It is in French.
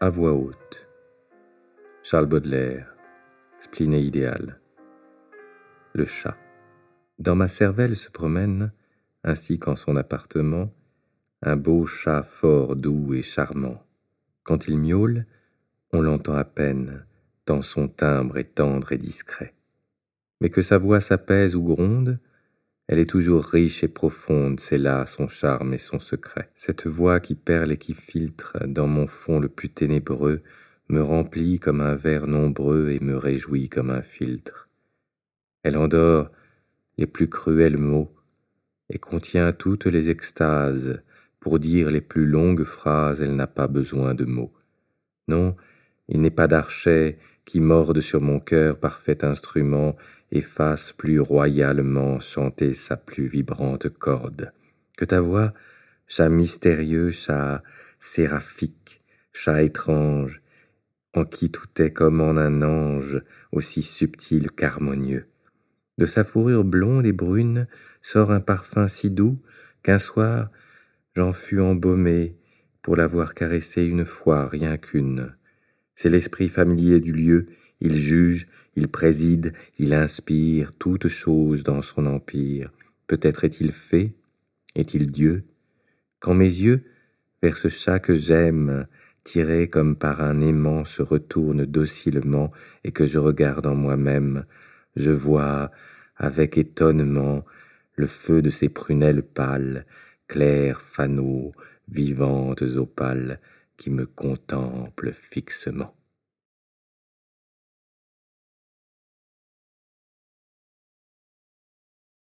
à voix haute. Charles Baudelaire, Spliné idéal. Le chat. Dans ma cervelle se promène, ainsi qu'en son appartement, un beau chat fort doux et charmant. Quand il miaule, on l'entend à peine, tant son timbre est tendre et discret. Mais que sa voix s'apaise ou gronde, elle est toujours riche et profonde, c'est là son charme et son secret. Cette voix qui perle et qui filtre dans mon fond le plus ténébreux me remplit comme un verre nombreux et me réjouit comme un filtre. Elle endort les plus cruels mots et contient toutes les extases. Pour dire les plus longues phrases, elle n'a pas besoin de mots. Non, il n'est pas d'archet qui morde sur mon cœur parfait instrument et fasse plus royalement chanter sa plus vibrante corde. Que ta voix, chat mystérieux, chat séraphique, chat étrange, en qui tout est comme en un ange, aussi subtil qu'harmonieux. De sa fourrure blonde et brune sort un parfum si doux qu'un soir j'en fus embaumé pour l'avoir caressé une fois, rien qu'une. C'est l'esprit familier du lieu, il juge, il préside, il inspire toute chose dans son empire. Peut-être est-il fait, est-il Dieu? Quand mes yeux, vers ce chat que j'aime, tirés comme par un aimant, se retournent docilement et que je regarde en moi-même, je vois, avec étonnement, le feu de ses prunelles pâles, clairs fanaux, vivantes opales, qui me contemplent fixement.